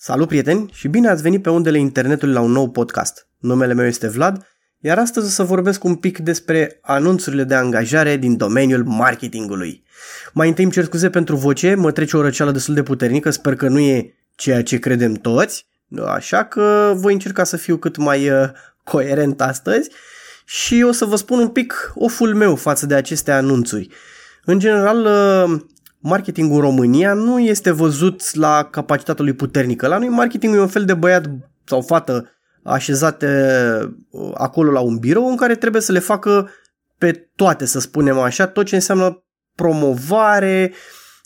Salut prieteni și bine ați venit pe undele internetului la un nou podcast. Numele meu este Vlad, iar astăzi o să vorbesc un pic despre anunțurile de angajare din domeniul marketingului. Mai întâi îmi cer scuze pentru voce, mă trece o răceală destul de puternică, sper că nu e ceea ce credem toți, așa că voi încerca să fiu cât mai uh, coerent astăzi și o să vă spun un pic oful meu față de aceste anunțuri. În general, uh, marketingul în România nu este văzut la capacitatea lui puternică. La noi marketingul e un fel de băiat sau fată așezate uh, acolo la un birou în care trebuie să le facă pe toate, să spunem așa, tot ce înseamnă promovare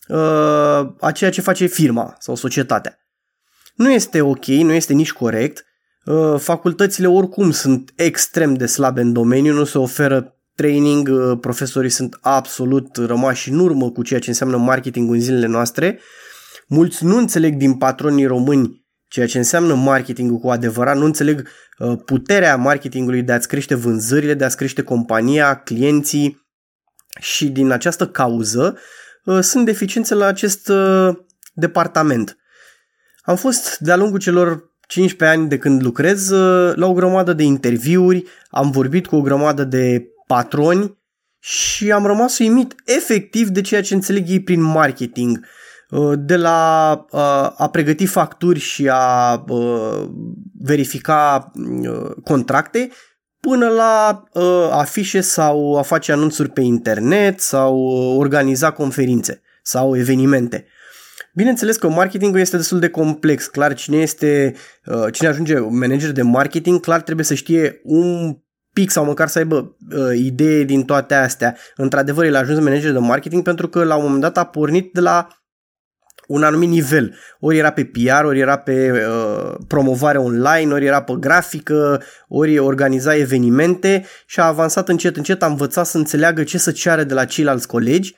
uh, a ceea ce face firma sau societatea. Nu este ok, nu este nici corect. Uh, facultățile oricum sunt extrem de slabe în domeniu, nu se oferă training, uh, profesorii sunt absolut rămași în urmă cu ceea ce înseamnă marketing în zilele noastre. Mulți nu înțeleg din patronii români ceea ce înseamnă marketingul cu adevărat, nu înțeleg uh, puterea marketingului de a-ți crește vânzările, de a-ți crește compania, clienții și din această cauză uh, sunt deficiențe la acest departament. Am fost de-a lungul celor 15 ani de când lucrez la o grămadă de interviuri, am vorbit cu o grămadă de patroni și am rămas uimit efectiv de ceea ce înțeleg ei prin marketing. Uh, de la uh, a pregăti facturi și a uh, verifica contracte până la afișe sau a face anunțuri pe internet sau organiza conferințe sau evenimente. Bineînțeles că marketingul este destul de complex. Clar, cine este, cine ajunge manager de marketing, clar trebuie să știe un pic sau măcar să aibă uh, idee din toate astea. Într-adevăr, el a ajuns manager de marketing pentru că la un moment dat a pornit de la un anumit nivel. Ori era pe PR, ori era pe uh, promovare online, ori era pe grafică, ori organiza evenimente și a avansat încet, încet, a învățat să înțeleagă ce să ceară de la ceilalți colegi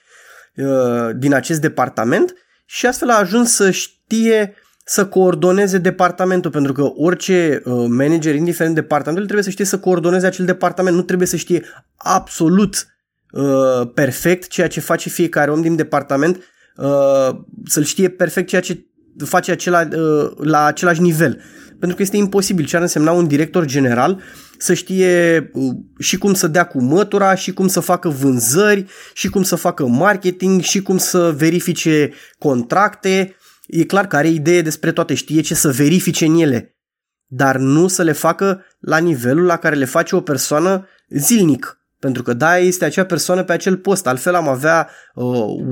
uh, din acest departament și astfel a ajuns să știe să coordoneze departamentul, pentru că orice uh, manager, indiferent departamentul, trebuie să știe să coordoneze acel departament, nu trebuie să știe absolut uh, perfect ceea ce face fiecare om din departament, uh, să-l știe perfect ceea ce face acela, uh, la același nivel. Pentru că este imposibil. Ce ar însemna un director general să știe uh, și cum să dea cu mătura, și cum să facă vânzări, și cum să facă marketing, și cum să verifice contracte, e clar că are idee despre toate, știe ce să verifice în ele, dar nu să le facă la nivelul la care le face o persoană zilnic. Pentru că da, este acea persoană pe acel post. Altfel am avea uh,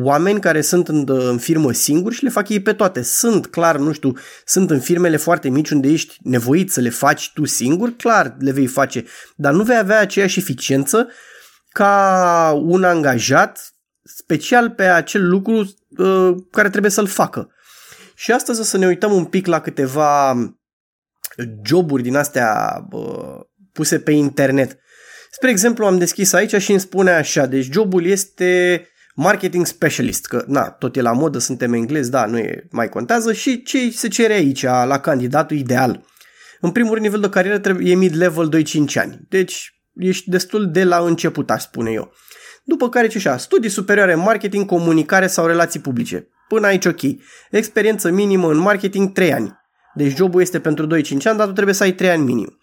oameni care sunt în, uh, în firmă singuri și le fac ei pe toate. Sunt, clar, nu știu, sunt în firmele foarte mici unde ești nevoit să le faci tu singur, clar le vei face, dar nu vei avea aceeași eficiență ca un angajat special pe acel lucru uh, care trebuie să-l facă. Și astăzi o să ne uităm un pic la câteva joburi din astea bă, puse pe internet. Spre exemplu, am deschis aici și îmi spune așa, deci jobul este marketing specialist, că na, tot e la modă, suntem englezi, da, nu e, mai contează și ce se cere aici la candidatul ideal. În primul rând, nivel de carieră trebuie, e mid-level 2-5 ani, deci ești destul de la început, aș spune eu. După care ce așa, studii superioare în marketing, comunicare sau relații publice. Până aici ok. Experiență minimă în marketing 3 ani. Deci jobul este pentru 2-5 ani, dar tu trebuie să ai 3 ani minim.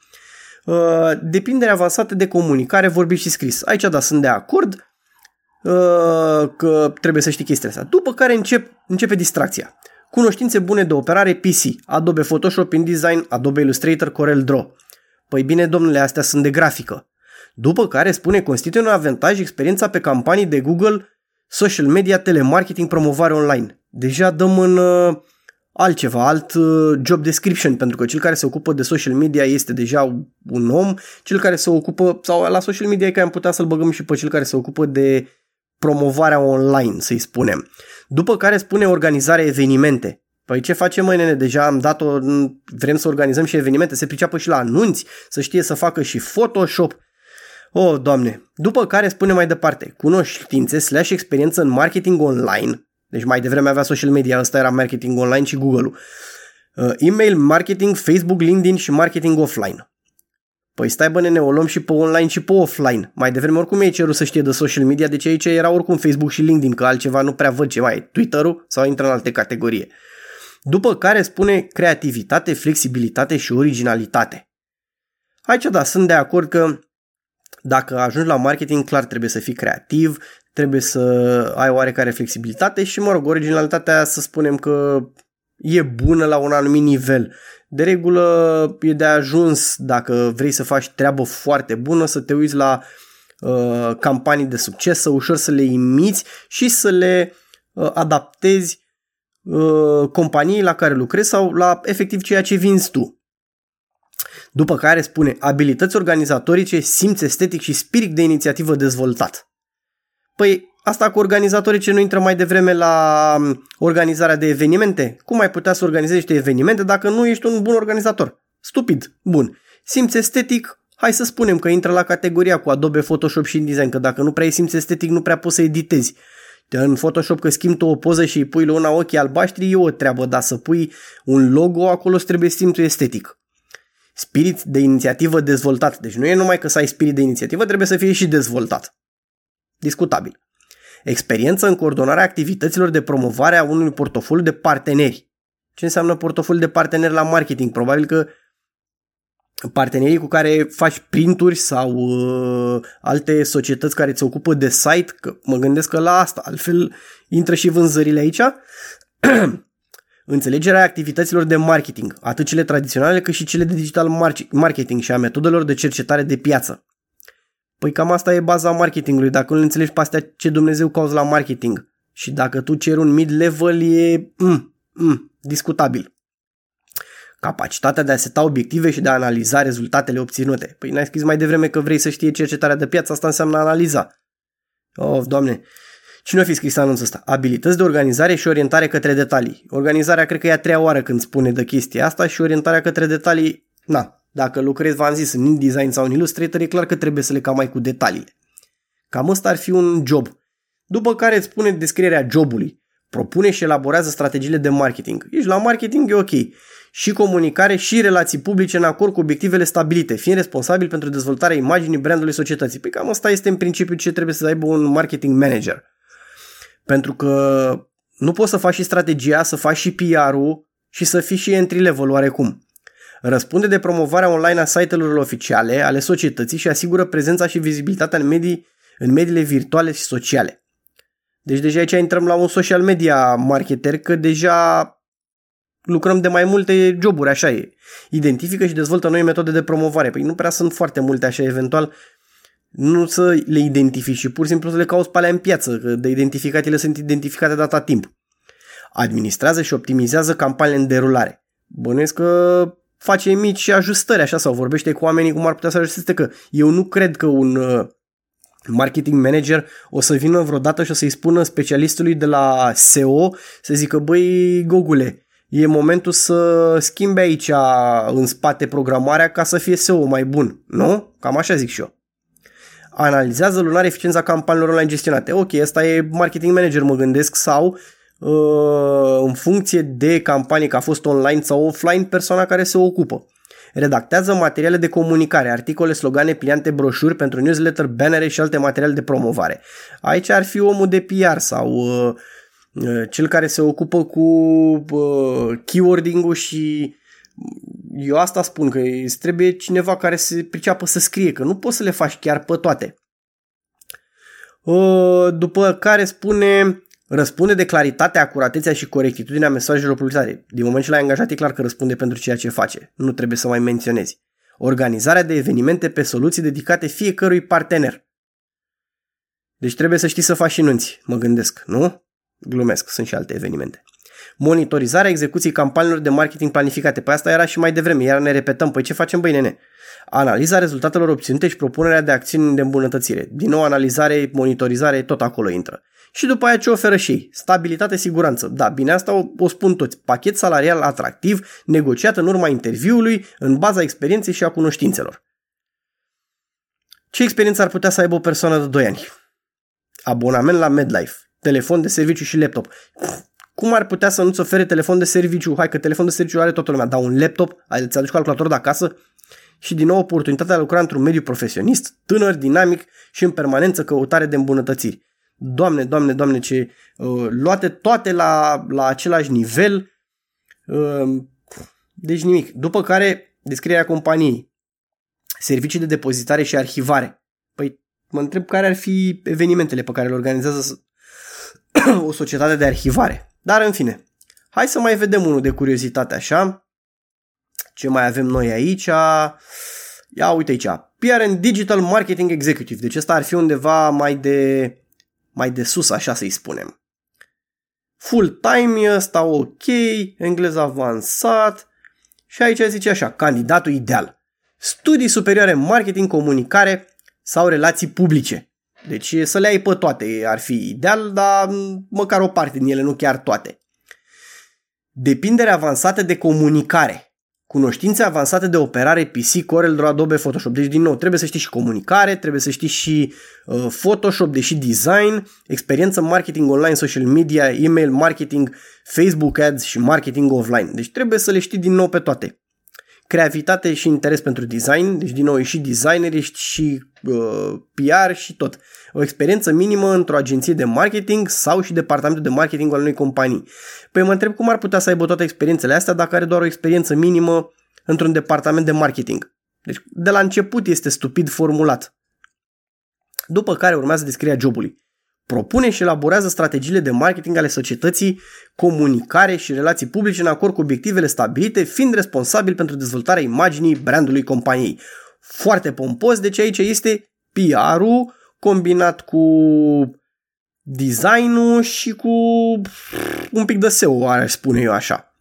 Uh, depindere avansată de comunicare, vorbit și scris. Aici da, sunt de acord uh, că trebuie să știi chestia asta. După care încep, începe distracția. Cunoștințe bune de operare PC, Adobe Photoshop, InDesign, Adobe Illustrator, Corel Draw. Păi bine, domnule, astea sunt de grafică. După care spune constituie un avantaj experiența pe campanii de Google, social media, telemarketing, promovare online deja dăm în uh, altceva, alt uh, job description, pentru că cel care se ocupă de social media este deja un om, cel care se ocupă, sau la social media e că am putea să-l băgăm și pe cel care se ocupă de promovarea online, să-i spunem. După care spune organizarea evenimente. Păi ce facem, mai nene? Deja am dat-o, vrem să organizăm și evenimente, se priceapă și la anunți, să știe să facă și Photoshop. O, oh, doamne! După care spune mai departe, cunoștințe slash experiență în marketing online, deci mai devreme avea social media, ăsta era marketing online și Google-ul. Uh, email, marketing, Facebook, LinkedIn și marketing offline. Păi stai bă nene, o luăm și pe online și pe offline. Mai devreme oricum ei cerut să știe de social media, deci aici era oricum Facebook și LinkedIn, că altceva nu prea văd ce mai Twitter-ul sau intră în alte categorie. După care spune creativitate, flexibilitate și originalitate. Aici da, sunt de acord că dacă ajungi la marketing, clar trebuie să fii creativ, trebuie să ai oarecare flexibilitate și, mă rog, originalitatea să spunem că e bună la un anumit nivel. De regulă e de ajuns dacă vrei să faci treabă foarte bună să te uiți la uh, campanii de succes, să ușor să le imiți și să le uh, adaptezi uh, companiei la care lucrezi sau la efectiv ceea ce vinzi tu. După care spune abilități organizatorice, simț estetic și spirit de inițiativă dezvoltat. Păi asta cu organizatorii ce nu intră mai devreme la um, organizarea de evenimente? Cum ai putea să organizezi niște evenimente dacă nu ești un bun organizator? Stupid. Bun. Simț estetic, hai să spunem că intră la categoria cu Adobe Photoshop și InDesign, că dacă nu prea ai simț estetic, nu prea poți să editezi. În Photoshop că schimbi tu o poză și îi pui la una ochii albaștri, e o treabă, dar să pui un logo acolo îți trebuie simțul estetic. Spirit de inițiativă dezvoltat. Deci nu e numai că să ai spirit de inițiativă, trebuie să fie și dezvoltat. Discutabil. Experiență în coordonarea activităților de promovare a unui portofoliu de parteneri. Ce înseamnă portofoliu de parteneri la marketing? Probabil că partenerii cu care faci printuri sau uh, alte societăți care se ocupă de site, că mă gândesc că la asta, altfel intră și vânzările aici. Înțelegerea activităților de marketing, atât cele tradiționale cât și cele de digital marketing și a metodelor de cercetare de piață. Păi cam asta e baza marketingului. Dacă nu înțelegi pe astea, ce Dumnezeu cauți la marketing? Și dacă tu ceri un mid-level, e mm, mm, discutabil. Capacitatea de a seta obiective și de a analiza rezultatele obținute. Păi n-ai scris mai devreme că vrei să știi cercetarea de piață, asta înseamnă analiza. Oh, doamne, Cine a fi scris anunțul ăsta? Abilități de organizare și orientare către detalii. Organizarea cred că e a treia oară când spune de chestia asta și orientarea către detalii, na, dacă lucrezi, v-am zis, în InDesign sau în Illustrator, e clar că trebuie să le cam mai cu detaliile. Cam ăsta ar fi un job. După care îți spune descrierea jobului. Propune și elaborează strategiile de marketing. Ești la marketing, e ok. Și comunicare și relații publice în acord cu obiectivele stabilite, fiind responsabil pentru dezvoltarea imaginii brandului societății. Păi cam asta este în principiu ce trebuie să aibă un marketing manager. Pentru că nu poți să faci și strategia, să faci și PR-ul și să fii și entry level oarecum. Răspunde de promovarea online a site-urilor oficiale ale societății și asigură prezența și vizibilitatea în, medii, în mediile virtuale și sociale. Deci deja aici intrăm la un social media marketer, că deja lucrăm de mai multe joburi, așa e. Identifică și dezvoltă noi metode de promovare. Păi nu prea sunt foarte multe așa, eventual nu să le identifici și pur și simplu să le cauți pe alea în piață, că de identificat ele sunt identificate data timp. Administrează și optimizează campaniile în derulare. Bănuiesc că face mici ajustări așa sau vorbește cu oamenii cum ar putea să ajusteze că eu nu cred că un uh, marketing manager o să vină vreodată și o să-i spună specialistului de la SEO să zică băi Gogule, e momentul să schimbe aici în spate programarea ca să fie SEO mai bun, nu? Cam așa zic și eu analizează lunar eficiența campaniilor online gestionate. Ok, asta e marketing manager, mă gândesc, sau uh, în funcție de campanie, că a fost online sau offline, persoana care se ocupă. Redactează materiale de comunicare, articole, slogane, pliante, broșuri pentru newsletter, bannere și alte materiale de promovare. Aici ar fi omul de PR sau uh, uh, cel care se ocupă cu uh, keywording-ul și eu asta spun, că îți trebuie cineva care se priceapă să scrie, că nu poți să le faci chiar pe toate. După care spune, răspunde de claritatea, acuratețea și corectitudinea mesajelor publicitare. Din moment ce l-ai angajat, e clar că răspunde pentru ceea ce face. Nu trebuie să mai menționezi. Organizarea de evenimente pe soluții dedicate fiecărui partener. Deci trebuie să știi să faci și nunți, mă gândesc, nu? Glumesc, sunt și alte evenimente monitorizarea execuției campaniilor de marketing planificate. Păi asta era și mai devreme, iar ne repetăm. Păi ce facem, băi nene? Analiza rezultatelor obținute și propunerea de acțiuni de îmbunătățire. Din nou, analizare, monitorizare, tot acolo intră. Și după aia ce oferă și ei? Stabilitate, siguranță. Da, bine, asta o, o spun toți. Pachet salarial atractiv, negociat în urma interviului, în baza experienței și a cunoștințelor. Ce experiență ar putea să aibă o persoană de 2 ani? Abonament la MedLife, telefon de serviciu și laptop. Cum ar putea să nu-ți ofere telefon de serviciu? Hai că telefon de serviciu are toată lumea, dar un laptop, îți aduci calculator de acasă și din nou oportunitatea de a lucra într-un mediu profesionist, tânăr, dinamic și în permanență căutare de îmbunătățiri. Doamne, doamne, doamne, ce uh, luate toate la, la același nivel, Um, deci nimic. După care, descrierea companiei. Servicii de depozitare și arhivare. Păi, mă întreb care ar fi evenimentele pe care le organizează o societate de arhivare. Dar, în fine, hai să mai vedem unul de curiozitate așa. Ce mai avem noi aici? Ia uite aici. PR and Digital Marketing Executive. Deci ăsta ar fi undeva mai de, mai de sus, așa să-i spunem. Full-time ăsta ok, englez avansat și aici zice așa, candidatul ideal. Studii superioare în marketing, comunicare sau relații publice. Deci să le ai pe toate ar fi ideal, dar măcar o parte din ele, nu chiar toate. Depindere avansată de comunicare cunoștințe avansate de operare PC, Corel Draw, Adobe Photoshop. Deci, din nou, trebuie să știi și comunicare, trebuie să știi și uh, Photoshop, deși design, experiență marketing online, social media, email marketing, Facebook ads și marketing offline. Deci trebuie să le știi din nou pe toate creativitate și interes pentru design, deci din nou ești și designer, ești și uh, PR și tot. O experiență minimă într-o agenție de marketing sau și departamentul de marketing al unei companii. Păi mă întreb cum ar putea să aibă toate experiențele astea dacă are doar o experiență minimă într-un departament de marketing. Deci de la început este stupid formulat. După care urmează descrierea jobului propune și elaborează strategiile de marketing ale societății, comunicare și relații publice în acord cu obiectivele stabilite, fiind responsabil pentru dezvoltarea imaginii brandului companiei. Foarte pompos, deci aici este PR-ul combinat cu designul și cu un pic de SEO, aș spune eu așa.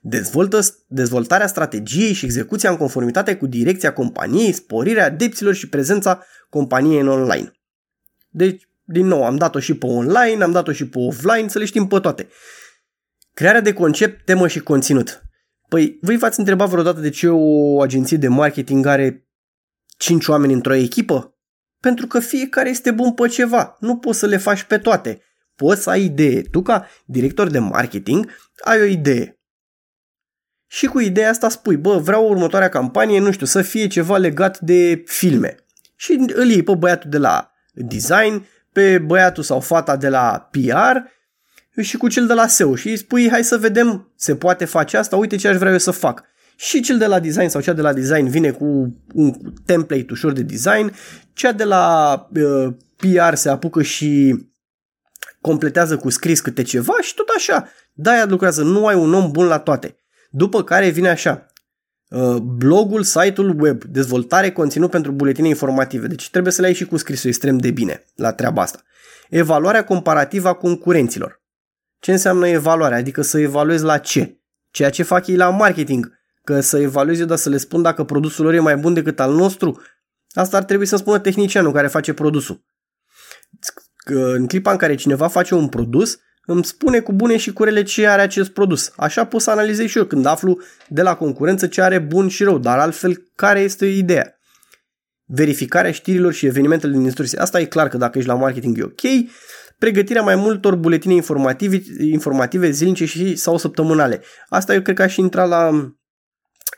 Dezvoltă, dezvoltarea strategiei și execuția în conformitate cu direcția companiei, sporirea adepților și prezența companiei în online. Deci, din nou, am dat-o și pe online, am dat-o și pe offline, să le știm pe toate. Crearea de concept, temă și conținut. Păi, voi v-ați întrebat vreodată de ce o agenție de marketing are 5 oameni într-o echipă? Pentru că fiecare este bun pe ceva. Nu poți să le faci pe toate. Poți să ai idee. Tu, ca director de marketing, ai o idee. Și cu ideea asta spui, bă, vreau următoarea campanie, nu știu, să fie ceva legat de filme. Și îl iei pe băiatul de la design, pe băiatul sau fata de la PR și cu cel de la SEO și îi spui hai să vedem, se poate face asta, uite ce aș vrea eu să fac. Și cel de la design sau cea de la design vine cu un template ușor de design, cea de la uh, PR se apucă și completează cu scris câte ceva și tot așa. De-aia lucrează, nu ai un om bun la toate. După care vine așa, Uh, blogul, site-ul web, dezvoltare, conținut pentru buletine informative. Deci trebuie să le ai și cu scrisul extrem de bine la treaba asta. Evaluarea comparativă a concurenților. Ce înseamnă evaluarea? Adică să evaluezi la ce? Ceea ce fac ei la marketing. Că să evaluezi eu, dar să le spun dacă produsul lor e mai bun decât al nostru. Asta ar trebui să spună tehnicianul care face produsul. În clipa în care cineva face un produs, îmi spune cu bune și cu rele ce are acest produs. Așa pot să analizez și eu când aflu de la concurență ce are bun și rău, dar altfel care este ideea. Verificarea știrilor și evenimentele din industrie. Asta e clar că dacă ești la marketing e ok. Pregătirea mai multor buletine informative, informative zilnice și sau săptămânale. Asta eu cred că aș intra la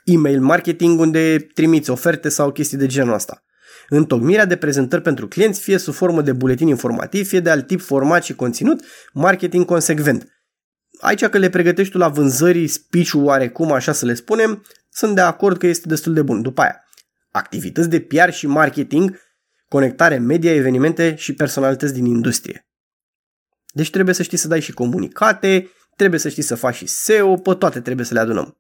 email marketing unde trimiți oferte sau chestii de genul ăsta întocmirea de prezentări pentru clienți, fie sub formă de buletin informativ, fie de alt tip, format și conținut, marketing consecvent. Aici că le pregătești tu la vânzării, speech-ul oarecum, așa să le spunem, sunt de acord că este destul de bun. După aia, activități de PR și marketing, conectare media, evenimente și personalități din industrie. Deci trebuie să știi să dai și comunicate, trebuie să știi să faci și SEO, pe toate trebuie să le adunăm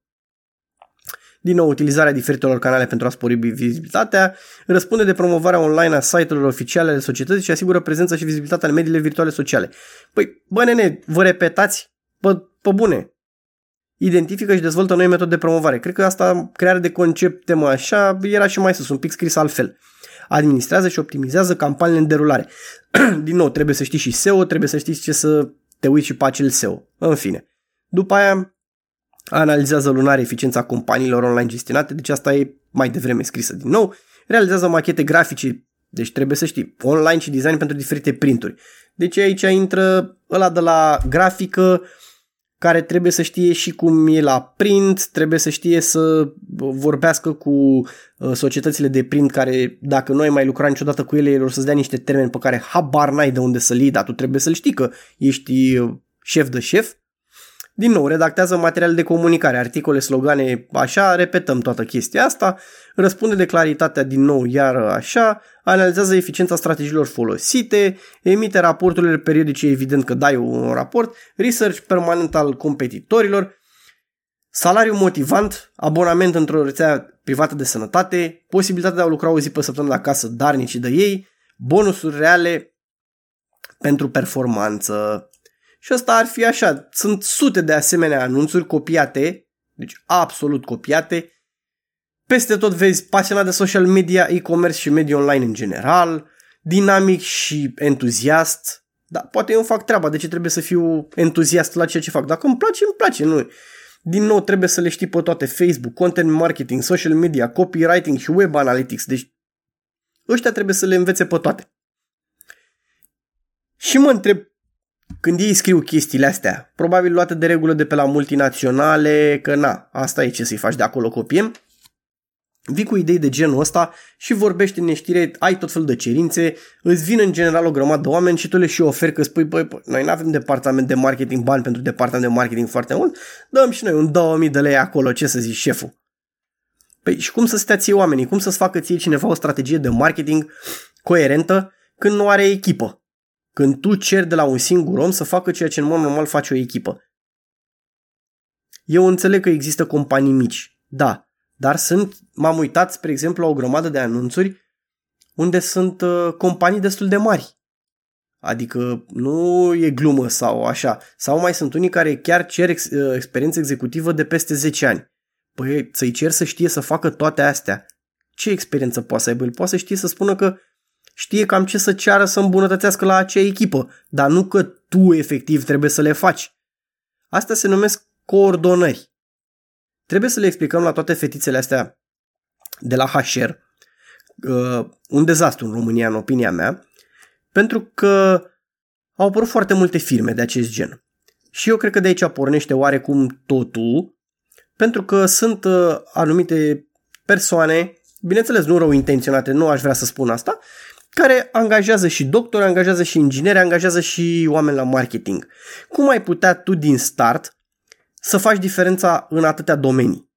din nou utilizarea diferitelor canale pentru a spori vizibilitatea, răspunde de promovarea online a site-urilor oficiale ale societății și asigură prezența și vizibilitatea în mediile virtuale sociale. Păi, bă nene, vă repetați? Pe, pe bune. Identifică și dezvoltă noi metode de promovare. Cred că asta, crearea de concept, temă așa, era și mai sus, un pic scris altfel. Administrează și optimizează campaniile în derulare. Din nou, trebuie să știi și SEO, trebuie să știi ce să te uiți și pe acel SEO. În fine. După aia, analizează lunar eficiența companiilor online gestionate, deci asta e mai devreme scrisă din nou, realizează machete grafice, deci trebuie să știi, online și design pentru diferite printuri. Deci aici intră ăla de la grafică, care trebuie să știe și cum e la print, trebuie să știe să vorbească cu uh, societățile de print care, dacă nu ai mai lucrat niciodată cu ele, ele o să-ți dea niște termeni pe care habar n-ai de unde să-l iei, dar tu trebuie să-l știi că ești uh, șef de șef Din nou, redactează material de comunicare, articole, slogane, așa, repetăm toată chestia asta, răspunde de claritatea din nou, iar așa, analizează eficiența strategiilor folosite, emite raporturile periodice, evident că dai un raport, research permanent al competitorilor, salariu motivant, abonament într-o rețea privată de sănătate, posibilitatea de a lucra o zi pe săptămână acasă, dar nici de ei, bonusuri reale pentru performanță. Și asta ar fi așa. Sunt sute de asemenea anunțuri copiate, deci absolut copiate. Peste tot vezi pasionat de social media, e-commerce și mediul online în general, dinamic și entuziast. Da, poate eu fac treaba, de ce trebuie să fiu entuziast la ceea ce fac? Dacă îmi place, îmi place, nu din nou trebuie să le știi pe toate Facebook, content marketing, social media, copywriting și web analytics. Deci ăștia trebuie să le învețe pe toate. Și mă întreb, când ei scriu chestiile astea, probabil luate de regulă de pe la multinaționale, că na, asta e ce să-i faci de acolo copiem, vii cu idei de genul ăsta și vorbești în neștire, ai tot fel de cerințe, îți vin în general o grămadă de oameni și tu le și oferi că spui, băi, băi noi nu avem departament de marketing, bani pentru departament de marketing foarte mult, dăm și noi un 2000 de lei acolo, ce să zici, șeful. Păi și cum să stea ție oamenii, cum să-ți facă ție cineva o strategie de marketing coerentă când nu are echipă? Când tu ceri de la un singur om să facă ceea ce în mod normal face o echipă. Eu înțeleg că există companii mici, da, dar sunt, m-am uitat, spre exemplu, la o grămadă de anunțuri unde sunt uh, companii destul de mari. Adică nu e glumă sau așa. Sau mai sunt unii care chiar cer ex- uh, experiență executivă de peste 10 ani. Păi să-i cer să știe să facă toate astea. Ce experiență poate să aibă? El poate să știe să spună că știe cam ce să ceară să îmbunătățească la acea echipă, dar nu că tu efectiv trebuie să le faci. Astea se numesc coordonări. Trebuie să le explicăm la toate fetițele astea de la HR uh, un dezastru în România, în opinia mea, pentru că au apărut foarte multe firme de acest gen. Și eu cred că de aici pornește oarecum totul, pentru că sunt uh, anumite persoane, bineînțeles nu rău intenționate, nu aș vrea să spun asta, care angajează și doctori, angajează și ingineri, angajează și oameni la marketing. Cum ai putea tu din start să faci diferența în atâtea domenii.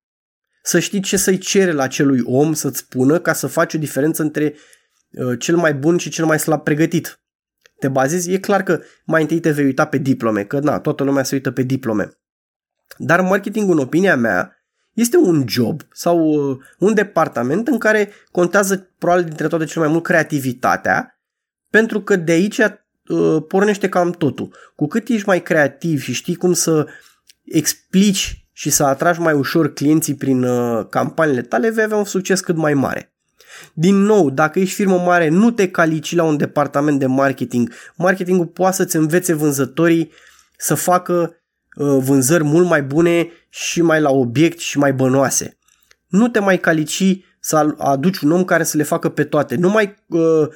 Să știi ce să-i cere la acelui om să-ți spună ca să faci o diferență între uh, cel mai bun și cel mai slab pregătit. Te bazezi, e clar că mai întâi te vei uita pe diplome, că na, toată lumea se uită pe diplome. Dar marketing, în opinia mea, este un job sau uh, un departament în care contează probabil dintre toate cel mai mult creativitatea, pentru că de aici uh, pornește cam totul. Cu cât ești mai creativ și știi cum să explici și să atragi mai ușor clienții prin uh, campaniile tale, vei avea un succes cât mai mare. Din nou, dacă ești firmă mare, nu te calici la un departament de marketing. Marketingul poate să-ți învețe vânzătorii să facă uh, vânzări mult mai bune și mai la obiect și mai bănoase. Nu te mai calici să aduci un om care să le facă pe toate. Nu mai uh,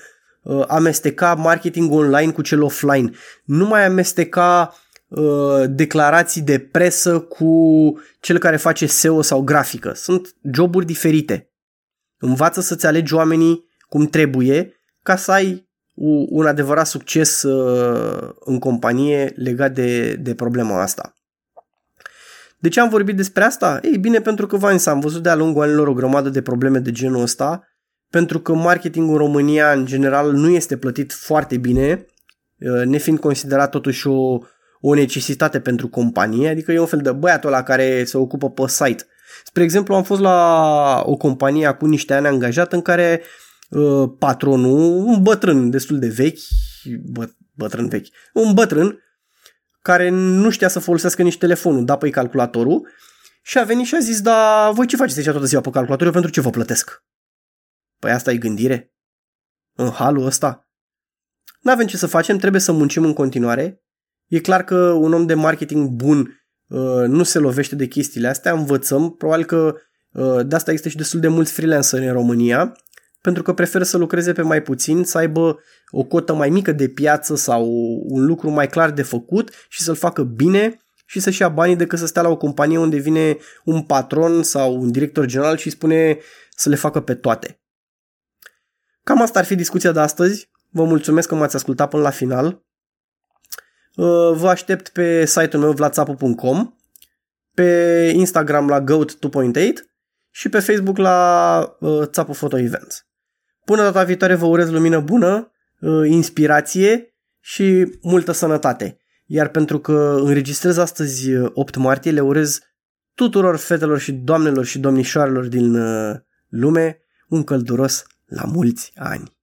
uh, amesteca marketing online cu cel offline. Nu mai amesteca Uh, declarații de presă cu cel care face SEO sau grafică. Sunt joburi diferite. Învață să-ți alegi oamenii cum trebuie ca să ai un adevărat succes uh, în companie legat de, de problema asta. De ce am vorbit despre asta? Ei bine, pentru că v am văzut de-a lungul anilor o grămadă de probleme de genul ăsta, pentru că marketingul în România, în general, nu este plătit foarte bine, uh, nefiind considerat totuși o, o necesitate pentru companie, adică e un fel de băiatul la care se ocupă pe site. Spre exemplu, am fost la o companie cu niște ani angajat în care uh, patronul, un bătrân destul de vechi, bă, bătrân vechi, un bătrân care nu știa să folosească nici telefonul, da pe calculatorul și a venit și a zis, da, voi ce faceți aici toată ziua pe calculator, eu pentru ce vă plătesc? Păi asta e gândire? În halul ăsta? Nu avem ce să facem, trebuie să muncim în continuare E clar că un om de marketing bun uh, nu se lovește de chestiile astea, învățăm, probabil că uh, de asta există și destul de mulți freelanceri în România, pentru că preferă să lucreze pe mai puțin, să aibă o cotă mai mică de piață sau un lucru mai clar de făcut și să-l facă bine și să-și ia banii decât să stea la o companie unde vine un patron sau un director general și spune să le facă pe toate. Cam asta ar fi discuția de astăzi. Vă mulțumesc că m-ați ascultat până la final. Uh, vă aștept pe site-ul meu vlatsapu.com, pe Instagram la goat 2.8 și pe Facebook la uh, Țapu Photo Events. Până data viitoare vă urez lumină bună, uh, inspirație și multă sănătate. Iar pentru că înregistrez astăzi 8 martie, le urez tuturor fetelor și doamnelor și domnișoarelor din lume un călduros la mulți ani.